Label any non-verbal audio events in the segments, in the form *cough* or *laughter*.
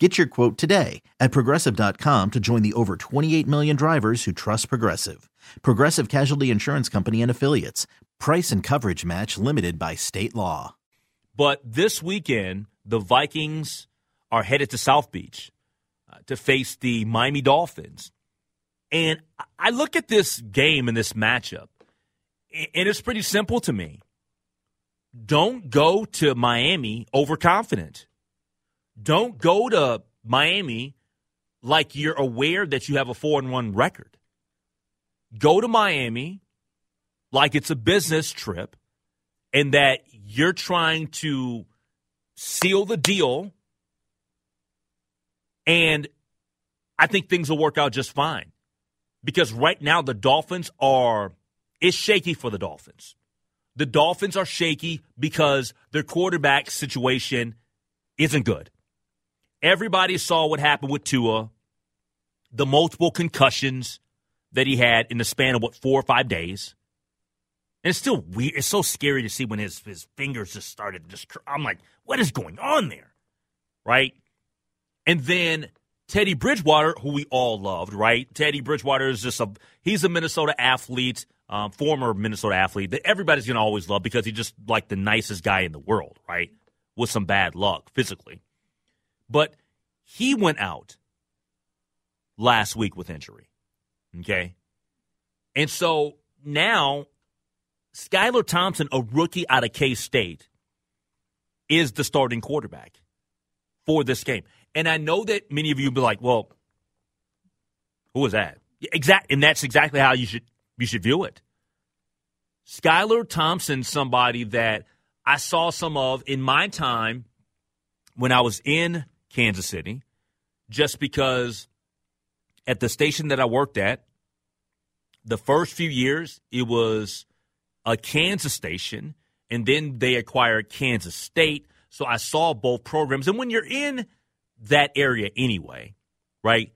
Get your quote today at progressive.com to join the over 28 million drivers who trust Progressive. Progressive Casualty Insurance Company and Affiliates. Price and coverage match limited by state law. But this weekend, the Vikings are headed to South Beach uh, to face the Miami Dolphins. And I look at this game and this matchup, and it's pretty simple to me. Don't go to Miami overconfident. Don't go to Miami like you're aware that you have a 4 and 1 record. Go to Miami like it's a business trip and that you're trying to seal the deal and I think things will work out just fine. Because right now the Dolphins are it's shaky for the Dolphins. The Dolphins are shaky because their quarterback situation isn't good. Everybody saw what happened with Tua, the multiple concussions that he had in the span of what four or five days. And it's still weird. It's so scary to see when his his fingers just started just. I'm like, what is going on there, right? And then Teddy Bridgewater, who we all loved, right? Teddy Bridgewater is just a he's a Minnesota athlete, um, former Minnesota athlete that everybody's gonna always love because he's just like the nicest guy in the world, right? With some bad luck physically. But he went out last week with injury. Okay. And so now Skylar Thompson, a rookie out of K State, is the starting quarterback for this game. And I know that many of you will be like, well, who was that? Exact, and that's exactly how you should you should view it. Skylar Thompson, somebody that I saw some of in my time when I was in Kansas City, just because at the station that I worked at, the first few years it was a Kansas station, and then they acquired Kansas State. So I saw both programs. And when you're in that area anyway, right,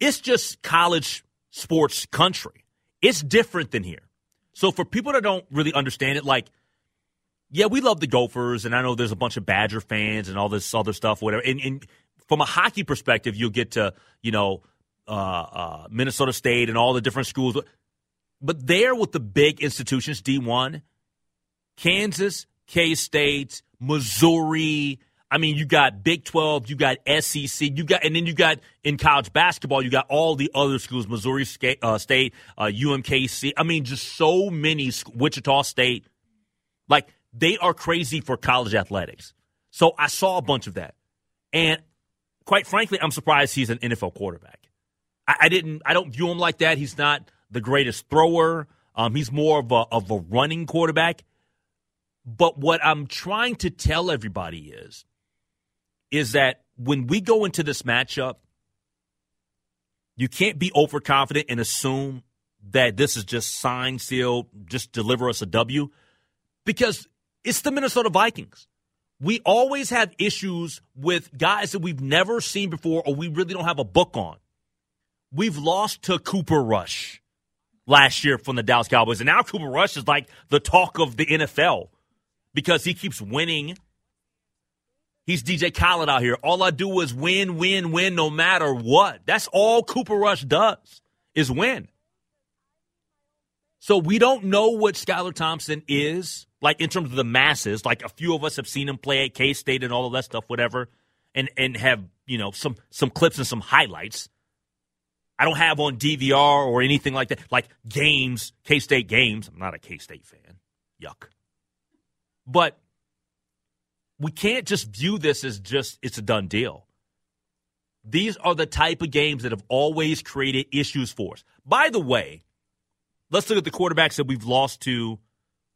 it's just college sports country. It's different than here. So for people that don't really understand it, like, yeah, we love the Gophers, and I know there's a bunch of Badger fans and all this other stuff, whatever. And, and from a hockey perspective, you'll get to you know uh, uh, Minnesota State and all the different schools, but there with the big institutions, D one, Kansas, K State, Missouri. I mean, you got Big 12, you got SEC, you got, and then you got in college basketball, you got all the other schools, Missouri uh, State, uh, UMKC. I mean, just so many, Wichita State. Like, they are crazy for college athletics. So I saw a bunch of that. And quite frankly, I'm surprised he's an NFL quarterback. I, I didn't. I don't view him like that. He's not the greatest thrower. Um, he's more of a of a running quarterback. But what I'm trying to tell everybody is, is that when we go into this matchup, you can't be overconfident and assume that this is just sign seal, just deliver us a W, because it's the Minnesota Vikings we always have issues with guys that we've never seen before or we really don't have a book on. We've lost to Cooper Rush last year from the Dallas Cowboys, and now Cooper Rush is like the talk of the NFL because he keeps winning. He's DJ Khaled out here. All I do is win, win, win, no matter what. That's all Cooper Rush does is win. So we don't know what Skylar Thompson is like in terms of the masses. Like a few of us have seen him play at K State and all of that stuff, whatever, and and have you know some some clips and some highlights. I don't have on DVR or anything like that, like games, K State games. I'm not a K State fan. Yuck. But we can't just view this as just it's a done deal. These are the type of games that have always created issues for us. By the way, let's look at the quarterbacks that we've lost to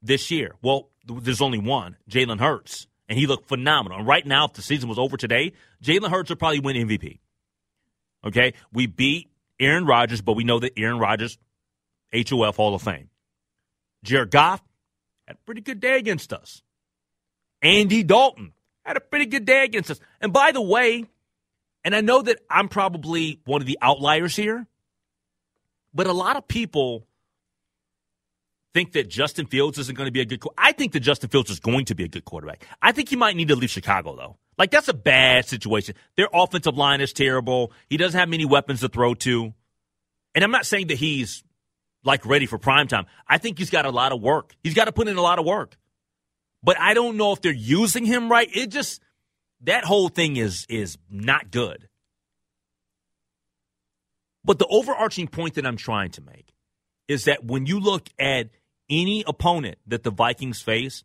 this year? Well, there's only one, Jalen Hurts, and he looked phenomenal. And right now, if the season was over today, Jalen Hurts would probably win MVP. Okay, we beat Aaron Rodgers, but we know that Aaron Rodgers, HOF Hall of Fame. Jared Goff had a pretty good day against us. Andy Dalton had a pretty good day against us. And by the way, and I know that I'm probably one of the outliers here, but a lot of people think that Justin Fields isn't going to be a good. I think that Justin Fields is going to be a good quarterback. I think he might need to leave Chicago though. Like that's a bad situation. Their offensive line is terrible. He doesn't have many weapons to throw to, and I'm not saying that he's like ready for prime time. I think he's got a lot of work. He's got to put in a lot of work. But I don't know if they're using him right. It just that whole thing is is not good. But the overarching point that I'm trying to make is that when you look at any opponent that the Vikings face,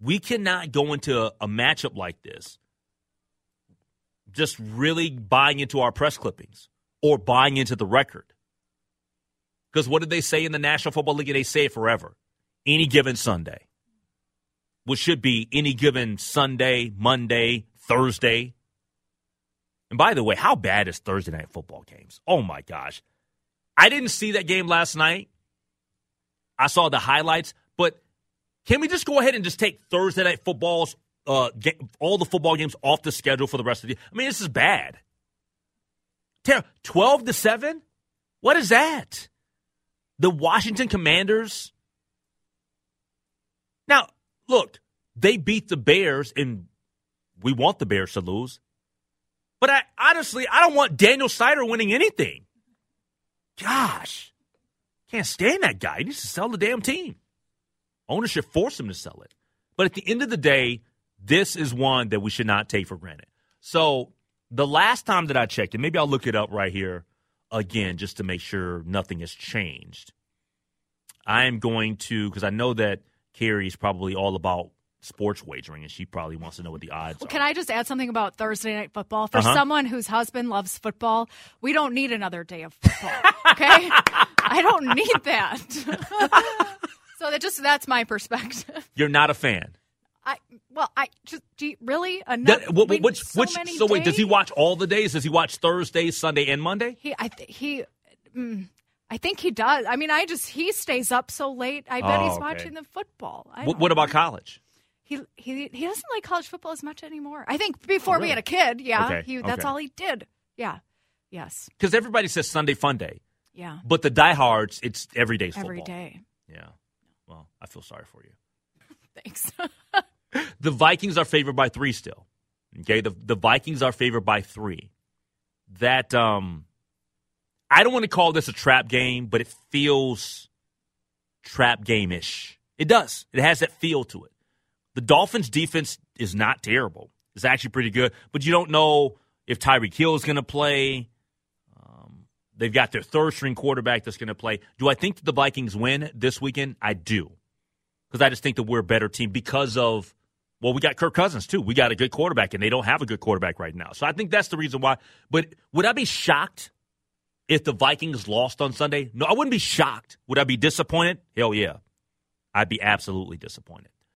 we cannot go into a, matchup like this just really buying into our press clippings or buying into the record. Because what did they say in the National Football League? They say it forever. Any given Sunday, which should be any given Sunday, Monday, Thursday. And by the way, how bad is Thursday night football games? Oh my gosh. I didn't see that game last night. I saw the highlights, but can we just go ahead and just take Thursday night footballs, uh, get all the football games off the schedule for the rest of the? I mean, this is bad. Twelve to seven. What is that? The Washington Commanders. Now, look, they beat the Bears, and we want the Bears to lose. But I honestly, I don't want Daniel Snyder winning anything. Gosh. Can't stand that guy. He needs to sell the damn team. Ownership forced him to sell it. But at the end of the day, this is one that we should not take for granted. So the last time that I checked, and maybe I'll look it up right here again just to make sure nothing has changed. I am going to, because I know that Carrie is probably all about sports wagering, and she probably wants to know what the odds well, are. Can I just add something about Thursday night football? For Uh-huh. someone whose husband loves football, we don't need another day of football. Okay, *laughs* I don't need that. *laughs* so that just that's my perspective. You're not a fan. I well, I just do you, really another. That- wh- we- which, so which, so wait, does he watch all the days? Does he watch Thursday, Sunday, and Monday? He, I th- he. Mm, I think he does. I mean, I just he stays up so late. I bet Oh, he's okay. watching the football. I what about college? He he he doesn't like college football as much anymore. I think before Oh, really? we had a kid, yeah, Okay, he that's okay. all he did. Yeah, yes, Because everybody says Sunday fun day, yeah, but the diehards, it's every football. every day. Yeah. Well, I feel sorry for you. *laughs* Thanks. *laughs* The Vikings are favored by three still. Okay, the the Vikings are favored by three. That um, I don't want to call this a trap game, but it feels trap game ish. It does. It has that feel to it. The Dolphins' defense is not terrible. It's actually pretty good, but you don't know if Tyreek Hill is going to play. Um, they've got their third string quarterback that's going to play. Do I think that the Vikings win this weekend? I do because I just think that we're a better team because of well, we got Kirk Cousins too. We got a good quarterback, and they don't have a good quarterback right now. So I think that's the reason why. But would I be shocked if the Vikings lost on Sunday? No, I wouldn't be shocked. Would I be disappointed? Hell yeah, I'd be absolutely disappointed.